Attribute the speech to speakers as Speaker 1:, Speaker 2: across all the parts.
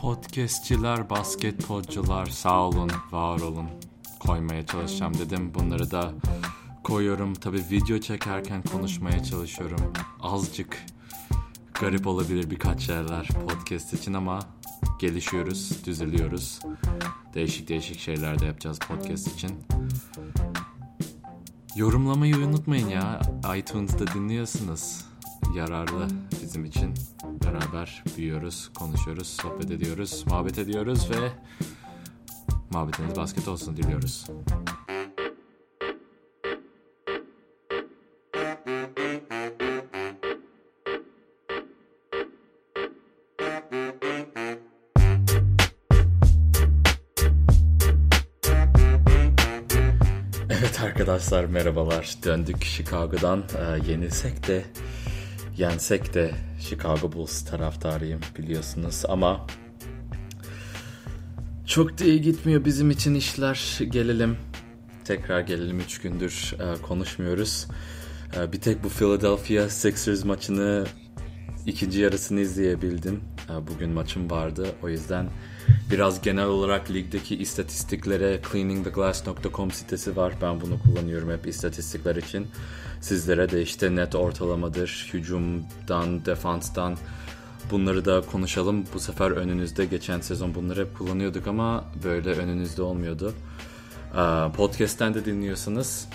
Speaker 1: Podcastçiler, basketbolcular sağ olun, var olun. Koymaya çalışacağım dedim. Bunları da koyuyorum. Tabi video çekerken konuşmaya çalışıyorum. Azıcık garip olabilir birkaç yerler podcast için ama gelişiyoruz, düzeliyoruz. Değişik değişik şeyler de yapacağız podcast için. Yorumlamayı unutmayın ya. iTunes'da dinliyorsunuz. Yararlı bizim için. Beraber büyüyoruz, konuşuyoruz, sohbet ediyoruz, muhabbet ediyoruz ve muhabbetiniz basket olsun diliyoruz. Arkadaşlar merhabalar. Döndük Chicago'dan. Ee, yenilsek de yensek de Chicago Bulls taraftarıyım biliyorsunuz ama çok da iyi gitmiyor bizim için işler. Gelelim tekrar gelelim 3 gündür e, konuşmuyoruz. E, bir tek bu Philadelphia Sixers maçını ikinci yarısını izleyebildim. E, bugün maçım vardı o yüzden biraz genel olarak ligdeki istatistiklere cleaningtheglass.com sitesi var. Ben bunu kullanıyorum hep istatistikler için. Sizlere de işte net ortalamadır, hücumdan, defanstan bunları da konuşalım. Bu sefer önünüzde geçen sezon bunları hep kullanıyorduk ama böyle önünüzde olmuyordu. Podcast'ten de dinliyorsanız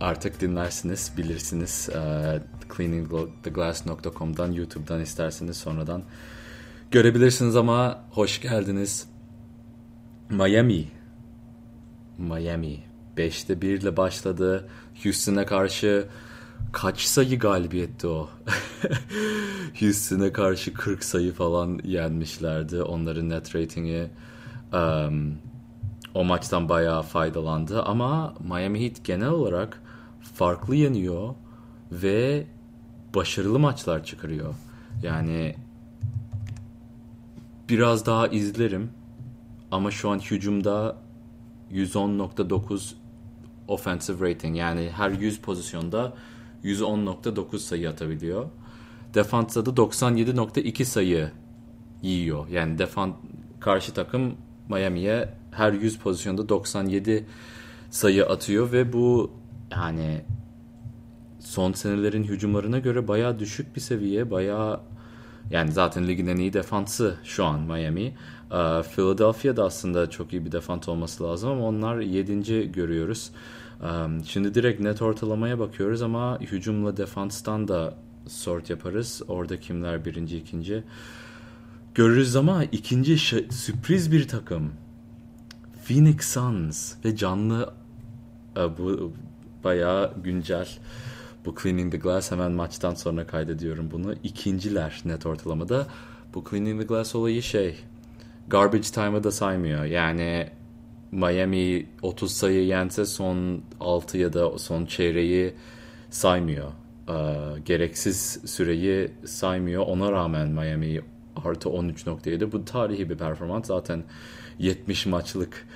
Speaker 1: artık dinlersiniz, bilirsiniz. cleaningtheglass.com'dan, YouTube'dan isterseniz sonradan görebilirsiniz ama hoş geldiniz. Miami. Miami. 5'te 1 ile başladı. Houston'a karşı kaç sayı galibiyetti o? Houston'a karşı 40 sayı falan yenmişlerdi. Onların net ratingi um, o maçtan bayağı faydalandı. Ama Miami Heat genel olarak farklı yeniyor ve başarılı maçlar çıkarıyor. Yani biraz daha izlerim ama şu an hücumda 110.9 offensive rating yani her 100 pozisyonda 110.9 sayı atabiliyor. Defansta da 97.2 sayı yiyor. Yani defan karşı takım Miami'ye her 100 pozisyonda 97 sayı atıyor ve bu yani son senelerin hücumlarına göre bayağı düşük bir seviye. Bayağı yani zaten ligin en iyi defansı şu an Miami. Philadelphia'da aslında çok iyi bir defans olması lazım ama onlar 7. görüyoruz. Şimdi direkt net ortalamaya bakıyoruz ama hücumla defanstan da sort yaparız. Orada kimler birinci, ikinci görürüz ama ikinci sürpriz bir takım. Phoenix Suns ve canlı bu bayağı güncel. Bu Cleaning the Glass hemen maçtan sonra kaydediyorum bunu. İkinciler net ortalamada. Bu Cleaning the Glass olayı şey garbage time'ı da saymıyor. Yani Miami 30 sayı yense son 6 ya da son çeyreği saymıyor. Ee, gereksiz süreyi saymıyor. Ona rağmen Miami artı 13.7 bu tarihi bir performans. Zaten 70 maçlık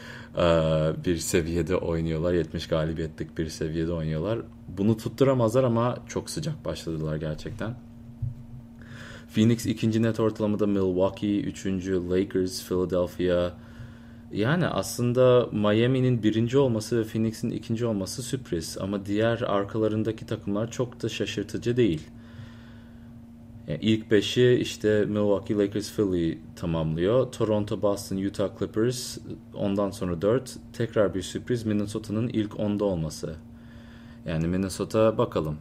Speaker 1: bir seviyede oynuyorlar. 70 galibiyetlik bir seviyede oynuyorlar. Bunu tutturamazlar ama çok sıcak başladılar gerçekten. Phoenix ikinci net ortalamada Milwaukee, üçüncü Lakers, Philadelphia. Yani aslında Miami'nin birinci olması ve Phoenix'in ikinci olması sürpriz. Ama diğer arkalarındaki takımlar çok da şaşırtıcı değil. Yani ilk beşi işte Milwaukee, Lakers, Philly tamamlıyor. Toronto, Boston, Utah Clippers ondan sonra dört. Tekrar bir sürpriz Minnesota'nın ilk onda olması. Yani Minnesota bakalım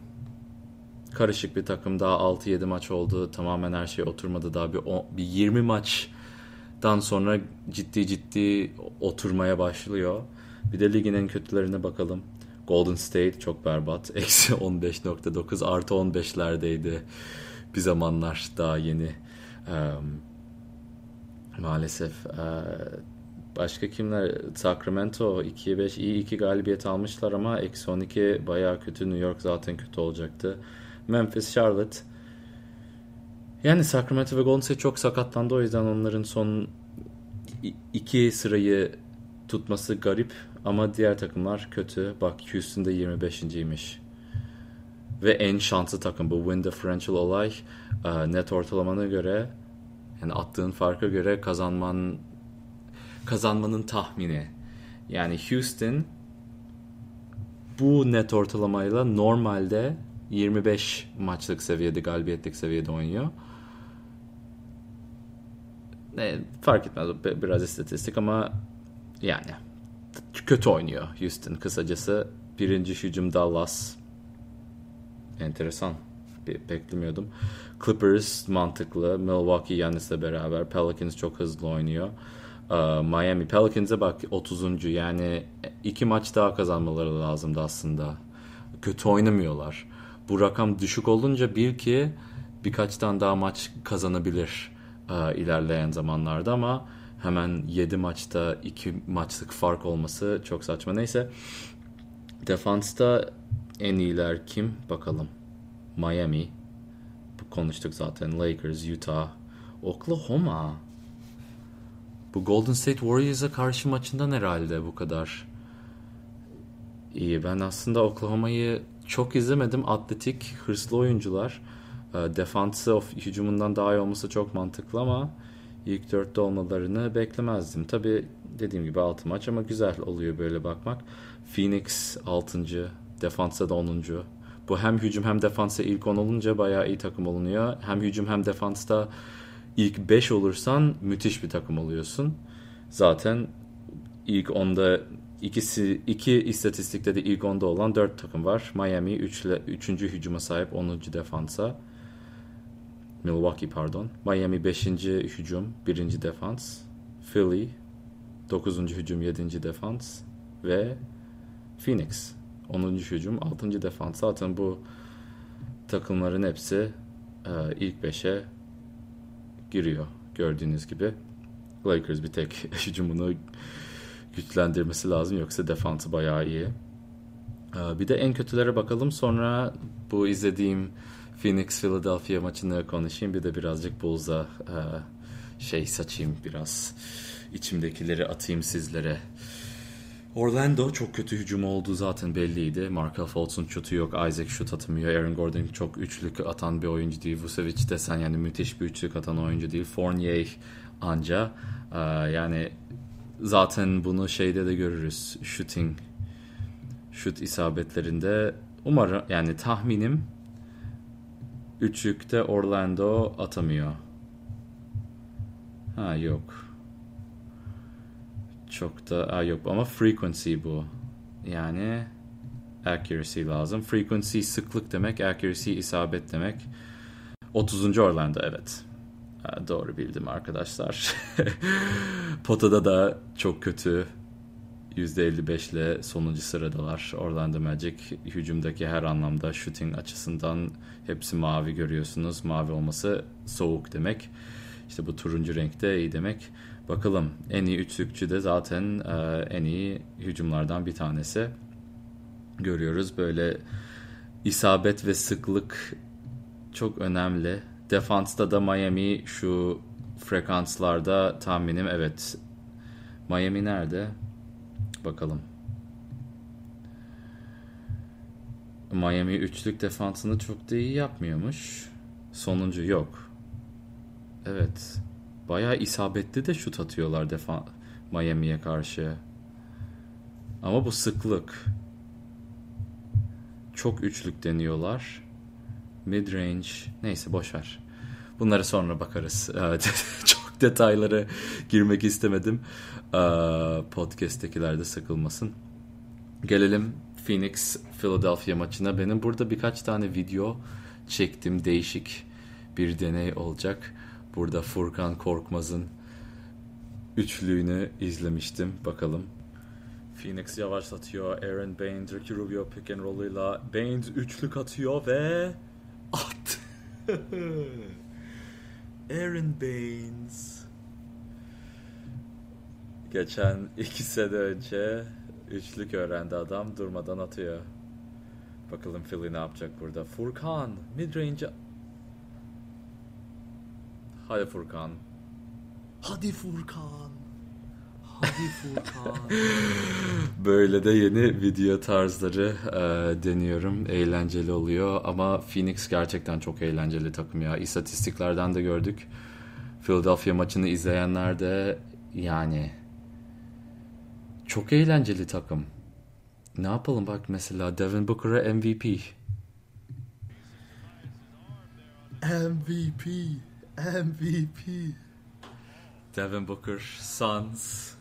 Speaker 1: karışık bir takım. Daha 6-7 maç oldu. Tamamen her şey oturmadı. Daha bir, bir 20 maçtan sonra ciddi ciddi oturmaya başlıyor. Bir de ligin en kötülerine bakalım. Golden State çok berbat. Eksi 15.9 artı 15'lerdeydi bir zamanlar daha yeni. Maalesef. Başka kimler? Sacramento 2'ye 5 iyi 2 galibiyet almışlar ama eksi 12 bayağı kötü. New York zaten kötü olacaktı. Memphis, Charlotte. Yani Sacramento ve Golden State çok sakatlandı. O yüzden onların son iki sırayı tutması garip. Ama diğer takımlar kötü. Bak Houston'da 25.ymiş. Ve en şanslı takım bu win differential olay e, net ortalamana göre yani attığın farka göre kazanman kazanmanın tahmini. Yani Houston bu net ortalamayla normalde 25 maçlık seviyede galibiyetlik seviyede oynuyor. Ne, fark etmez biraz istatistik ama yani kötü oynuyor Houston kısacası. Birinci hücum Dallas. Enteresan. Bir, beklemiyordum. Clippers mantıklı. Milwaukee Yannis'le beraber. Pelicans çok hızlı oynuyor. Uh, Miami Pelicans'e bak 30. yani iki maç daha kazanmaları lazımdı aslında. Kötü oynamıyorlar. Bu rakam düşük olunca bil ki birkaç tane daha maç kazanabilir uh, ilerleyen zamanlarda ama hemen 7 maçta 2 maçlık fark olması çok saçma. Neyse defansta en iyiler kim bakalım. Miami konuştuk zaten. Lakers, Utah, Oklahoma. Bu Golden State Warriors'a karşı maçından herhalde bu kadar iyi. Ben aslında Oklahoma'yı çok izlemedim. Atletik, hırslı oyuncular. Defansı of hücumundan daha iyi olması çok mantıklı ama ilk dörtte olmalarını beklemezdim. Tabi dediğim gibi 6 maç ama güzel oluyor böyle bakmak. Phoenix 6. Defansa da 10. Bu hem hücum hem defansa ilk 10 olunca bayağı iyi takım olunuyor. Hem hücum hem defansta ilk 5 olursan müthiş bir takım oluyorsun. Zaten ilk 10'da ikisi iki istatistikte de ilk 10'da olan 4 takım var. Miami 3 3. hücuma sahip 10. defansa. Milwaukee pardon. Miami 5. hücum, 1. defans. Philly 9. hücum, 7. defans ve Phoenix 10. hücum, 6. defans. Zaten bu takımların hepsi e, ilk 5'e giriyor gördüğünüz gibi. Lakers bir tek hücumunu güçlendirmesi lazım yoksa defansı bayağı iyi. E, bir de en kötülere bakalım sonra bu izlediğim Phoenix Philadelphia maçını konuşayım bir de birazcık Bulls'a e, şey saçayım biraz içimdekileri atayım sizlere. Orlando çok kötü hücum olduğu zaten belliydi. Markel Fultz'un şutu yok. Isaac şut atamıyor. Aaron Gordon çok üçlük atan bir oyuncu değil. Vucevic desen yani müthiş bir üçlük atan oyuncu değil. Fournier anca. Ee, yani zaten bunu şeyde de görürüz. Shooting şut isabetlerinde umarım yani tahminim üçlükte Orlando atamıyor. Ha yok. Çok da aa, yok ama frequency bu. Yani accuracy lazım. Frequency sıklık demek, accuracy isabet demek. 30. Orlando evet. Ha, doğru bildim arkadaşlar. Potada da çok kötü. %55 ile sonuncu sıradalar. Orlando Magic hücumdaki her anlamda shooting açısından hepsi mavi görüyorsunuz. Mavi olması soğuk demek. İşte bu turuncu renkte iyi demek. Bakalım en iyi üçlükçü de zaten e, en iyi hücumlardan bir tanesi. Görüyoruz böyle isabet ve sıklık çok önemli. Defansta da Miami şu frekanslarda tahminim evet. Miami nerede? Bakalım. Miami üçlük defansını çok da iyi yapmıyormuş. Sonuncu yok. Evet. Bayağı isabetli de şut atıyorlar defa Miami'ye karşı. Ama bu sıklık. Çok üçlük deniyorlar. Mid range. Neyse boşver. Bunları sonra bakarız. Çok detaylara girmek istemedim. Podcast'tekiler de sıkılmasın. Gelelim Phoenix Philadelphia maçına. Benim burada birkaç tane video çektim. Değişik bir deney olacak. Burada Furkan Korkmaz'ın üçlüğünü izlemiştim. Bakalım. Phoenix yavaşlatıyor. Aaron Baines, Ricky Rubio pick and roll'uyla Baines üçlük atıyor ve at. Aaron Baines. Geçen iki sene önce üçlük öğrendi adam durmadan atıyor. Bakalım Philly ne yapacak burada. Furkan midrange Hadi Furkan. Hadi Furkan.
Speaker 2: Hadi Furkan.
Speaker 1: Böyle de yeni video tarzları e, deniyorum. Eğlenceli oluyor ama Phoenix gerçekten çok eğlenceli takım ya. İstatistiklerden de gördük. Philadelphia maçını izleyenler de yani çok eğlenceli takım. Ne yapalım bak mesela Devin Booker'a MVP.
Speaker 2: MVP. MVP.
Speaker 1: Devin Booker, Suns.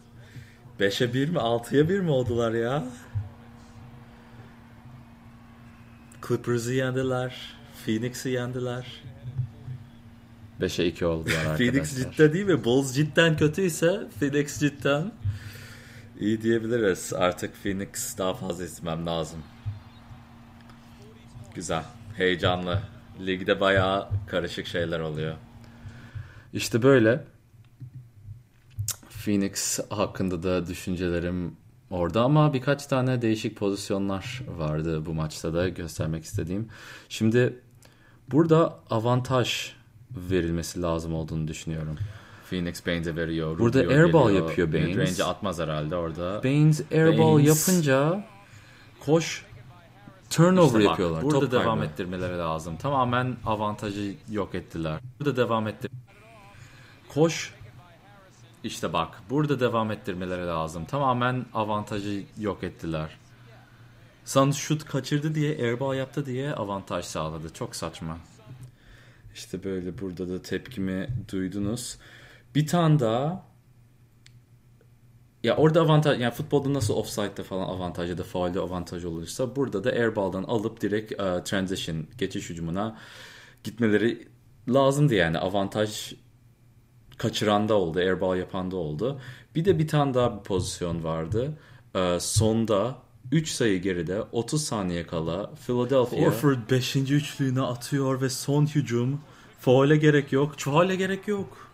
Speaker 1: 5'e 1 mi 6'ya 1 mi oldular ya? Clippers'ı yendiler. Phoenix'i yendiler. 5'e 2 oldular arkadaşlar. Phoenix cidden değil mi? Bulls cidden kötüyse Phoenix cidden iyi diyebiliriz. Artık Phoenix daha fazla istemem lazım. Güzel. Heyecanlı. Ligde bayağı karışık şeyler oluyor. İşte böyle. Phoenix hakkında da düşüncelerim orada ama birkaç tane değişik pozisyonlar vardı bu maçta da göstermek istediğim. Şimdi burada avantaj verilmesi lazım olduğunu düşünüyorum. Phoenix Baines'e veriyor. Burada Rubio airball geliyor. yapıyor Baines. Midrange'e atmaz herhalde orada. Baines airball Baines. yapınca koş turnover işte bak, yapıyorlar. Burada Top devam kaybı. ettirmeleri lazım. Tamamen avantajı yok ettiler. Burada devam ettir. Koş işte bak burada devam ettirmeleri lazım. Tamamen avantajı yok ettiler. Suns şut kaçırdı diye airball yaptı diye avantaj sağladı. Çok saçma. İşte böyle burada da tepkimi duydunuz. Bir tane daha ya orada avantaj yani futbolda nasıl offside'da falan avantaj ya da faulde avantaj olursa burada da airball'dan alıp direkt uh, transition geçiş hücumuna gitmeleri lazımdı yani avantaj kaçıran da oldu, airball yapan da oldu. Bir de bir tane daha bir pozisyon vardı. Ee, sonda 3 sayı geride 30 saniye kala Philadelphia Horford 5. üçlüğüne atıyor ve son hücum faule gerek yok. Faule gerek yok.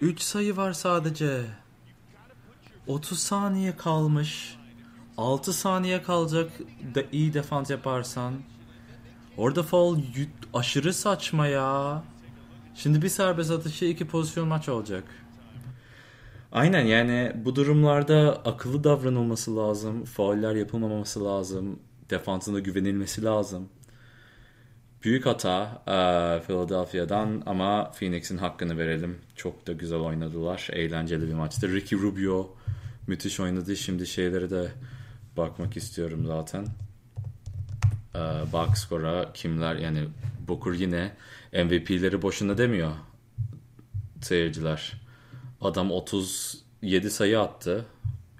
Speaker 1: 3 sayı var sadece. 30 saniye kalmış. 6 saniye kalacak da iyi defans yaparsan. Orada foul aşırı saçma ya. Şimdi bir serbest atışı iki pozisyon maç olacak. Aynen yani bu durumlarda akıllı davranılması lazım. Fauller yapılmaması lazım. Defansına güvenilmesi lazım. Büyük hata Philadelphia'dan ama Phoenix'in hakkını verelim. Çok da güzel oynadılar. Eğlenceli bir maçtı. Ricky Rubio müthiş oynadı. Şimdi şeylere de bakmak istiyorum zaten. E, box score'a kimler yani Booker yine MVP'leri boşuna demiyor seyirciler. Adam 37 sayı attı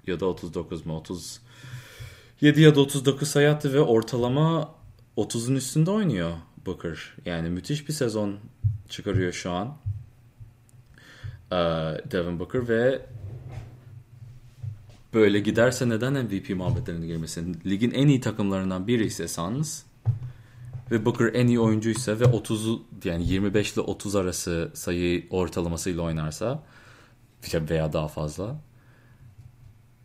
Speaker 1: ya da 39 mu 30 7 ya da 39 sayı attı ve ortalama 30'un üstünde oynuyor Booker. Yani müthiş bir sezon çıkarıyor şu an. Devin Booker ve böyle giderse neden MVP muhabbetlerine girmesin? Ligin en iyi takımlarından biri ise Suns ve Booker en iyi oyuncuysa ve 30 yani 25 ile 30 arası sayı ortalamasıyla oynarsa veya daha fazla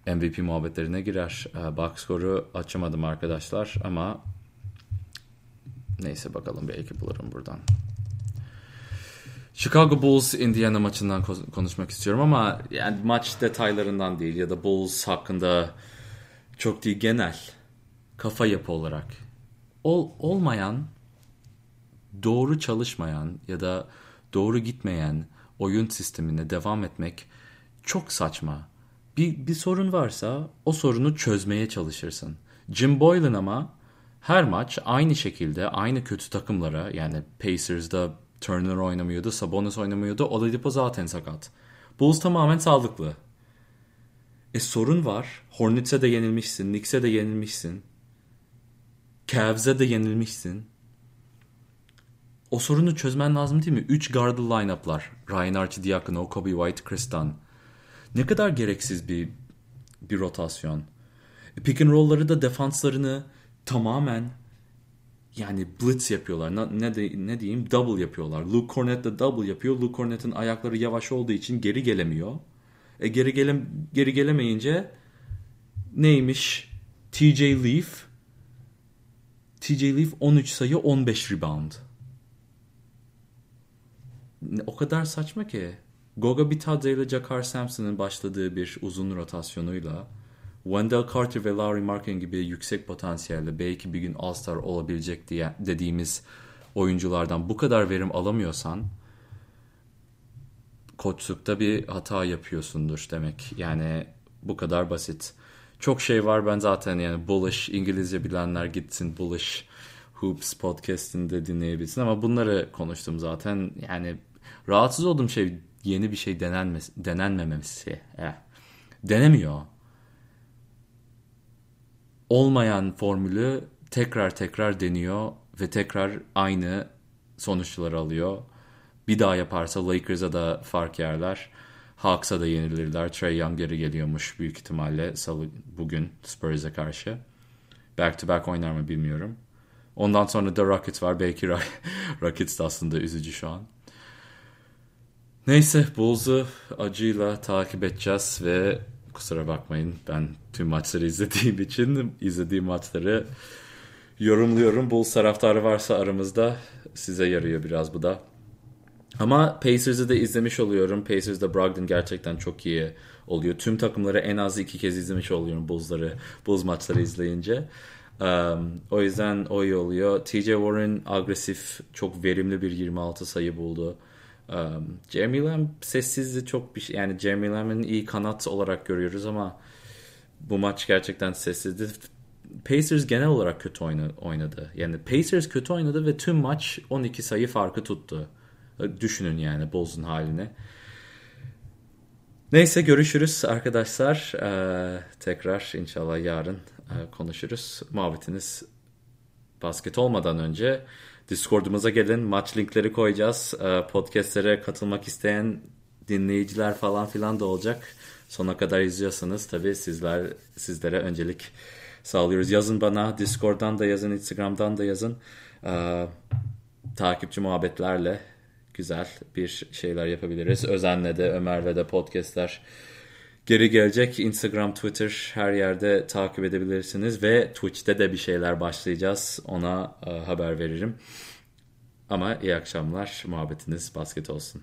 Speaker 1: MVP muhabbetlerine girer. Ee, box score'u açamadım arkadaşlar ama neyse bakalım belki bulurum buradan. Chicago Bulls Indiana maçından konuşmak istiyorum ama yani maç detaylarından değil ya da Bulls hakkında çok değil genel kafa yapı olarak ol, olmayan, doğru çalışmayan ya da doğru gitmeyen oyun sistemine devam etmek çok saçma. Bir, bir sorun varsa o sorunu çözmeye çalışırsın. Jim Boylan ama her maç aynı şekilde aynı kötü takımlara yani Pacers'da Turner oynamıyordu, Sabonis oynamıyordu, Oladipo zaten sakat. Bulls tamamen sağlıklı. E sorun var. Hornets'e de yenilmişsin, Knicks'e de yenilmişsin. Cavs'e de yenilmişsin. O sorunu çözmen lazım değil mi? 3 guard line-up'lar. Ryan Arcidiakono, Kobe White, Chris Dunn. Ne kadar gereksiz bir bir rotasyon. E, pick and roll'ları da defanslarını tamamen yani blitz yapıyorlar. Ne, ne, de, ne diyeyim? Double yapıyorlar. Luke Cornett de double yapıyor. Luke Cornett'in ayakları yavaş olduğu için geri gelemiyor. E geri gele, geri gelemeyince neymiş? TJ Leaf TJ Leaf 13 sayı 15 rebound. O kadar saçma ki. Goga Bitadze ile Jakar Sampson'ın başladığı bir uzun rotasyonuyla Wendell Carter ve Larry Markin gibi yüksek potansiyelde belki bir gün All-Star olabilecek diye dediğimiz oyunculardan bu kadar verim alamıyorsan koçlukta bir hata yapıyorsundur demek. Yani bu kadar basit. Çok şey var ben zaten yani Bullish İngilizce bilenler gitsin Bullish Hoops podcast'inde dinleyebilsin ama bunları konuştum zaten. Yani rahatsız olduğum şey yeni bir şey denenmesi, denenmemesi. Eh. Denemiyor. Olmayan formülü tekrar tekrar deniyor ve tekrar aynı sonuçları alıyor. Bir daha yaparsa Lakers'a da fark yerler. Hawks'a da yenilirler. Trey Young geri geliyormuş büyük ihtimalle salı bugün Spurs'e karşı. Back to back oynar mı bilmiyorum. Ondan sonra da Rockets var. Belki Rockets de aslında üzücü şu an. Neyse Bulls'u acıyla takip edeceğiz ve kusura bakmayın ben tüm maçları izlediğim için izlediğim maçları yorumluyorum. Bulls taraftarı varsa aramızda size yarıyor biraz bu da. Ama Pacers'ı da izlemiş oluyorum. Pacers'da Brogdon gerçekten çok iyi oluyor. Tüm takımları en az iki kez izlemiş oluyorum Bulls'ları, Bulls maçları izleyince. Um, o yüzden o iyi oluyor. TJ Warren agresif, çok verimli bir 26 sayı buldu. Um, Jeremy Lamb sessizdi çok bir şey. Yani Jeremy Lamb'in iyi kanat olarak görüyoruz ama bu maç gerçekten sessizdi. Pacers genel olarak kötü oynadı. Yani Pacers kötü oynadı ve tüm maç 12 sayı farkı tuttu. Düşünün yani Bulls'un halini. Neyse görüşürüz arkadaşlar. Ee, tekrar inşallah yarın e, konuşuruz. Muhabbetiniz basket olmadan önce Discord'umuza gelin. Maç linkleri koyacağız. Ee, podcastlere katılmak isteyen dinleyiciler falan filan da olacak. Sona kadar izliyorsanız tabii sizler sizlere öncelik sağlıyoruz. Yazın bana Discord'dan da yazın, Instagram'dan da yazın. Ee, takipçi muhabbetlerle güzel bir şeyler yapabiliriz. Özen'le de Ömer'le de podcastler geri gelecek. Instagram, Twitter her yerde takip edebilirsiniz ve Twitch'te de bir şeyler başlayacağız. Ona e, haber veririm. Ama iyi akşamlar. Muhabbetiniz basket olsun.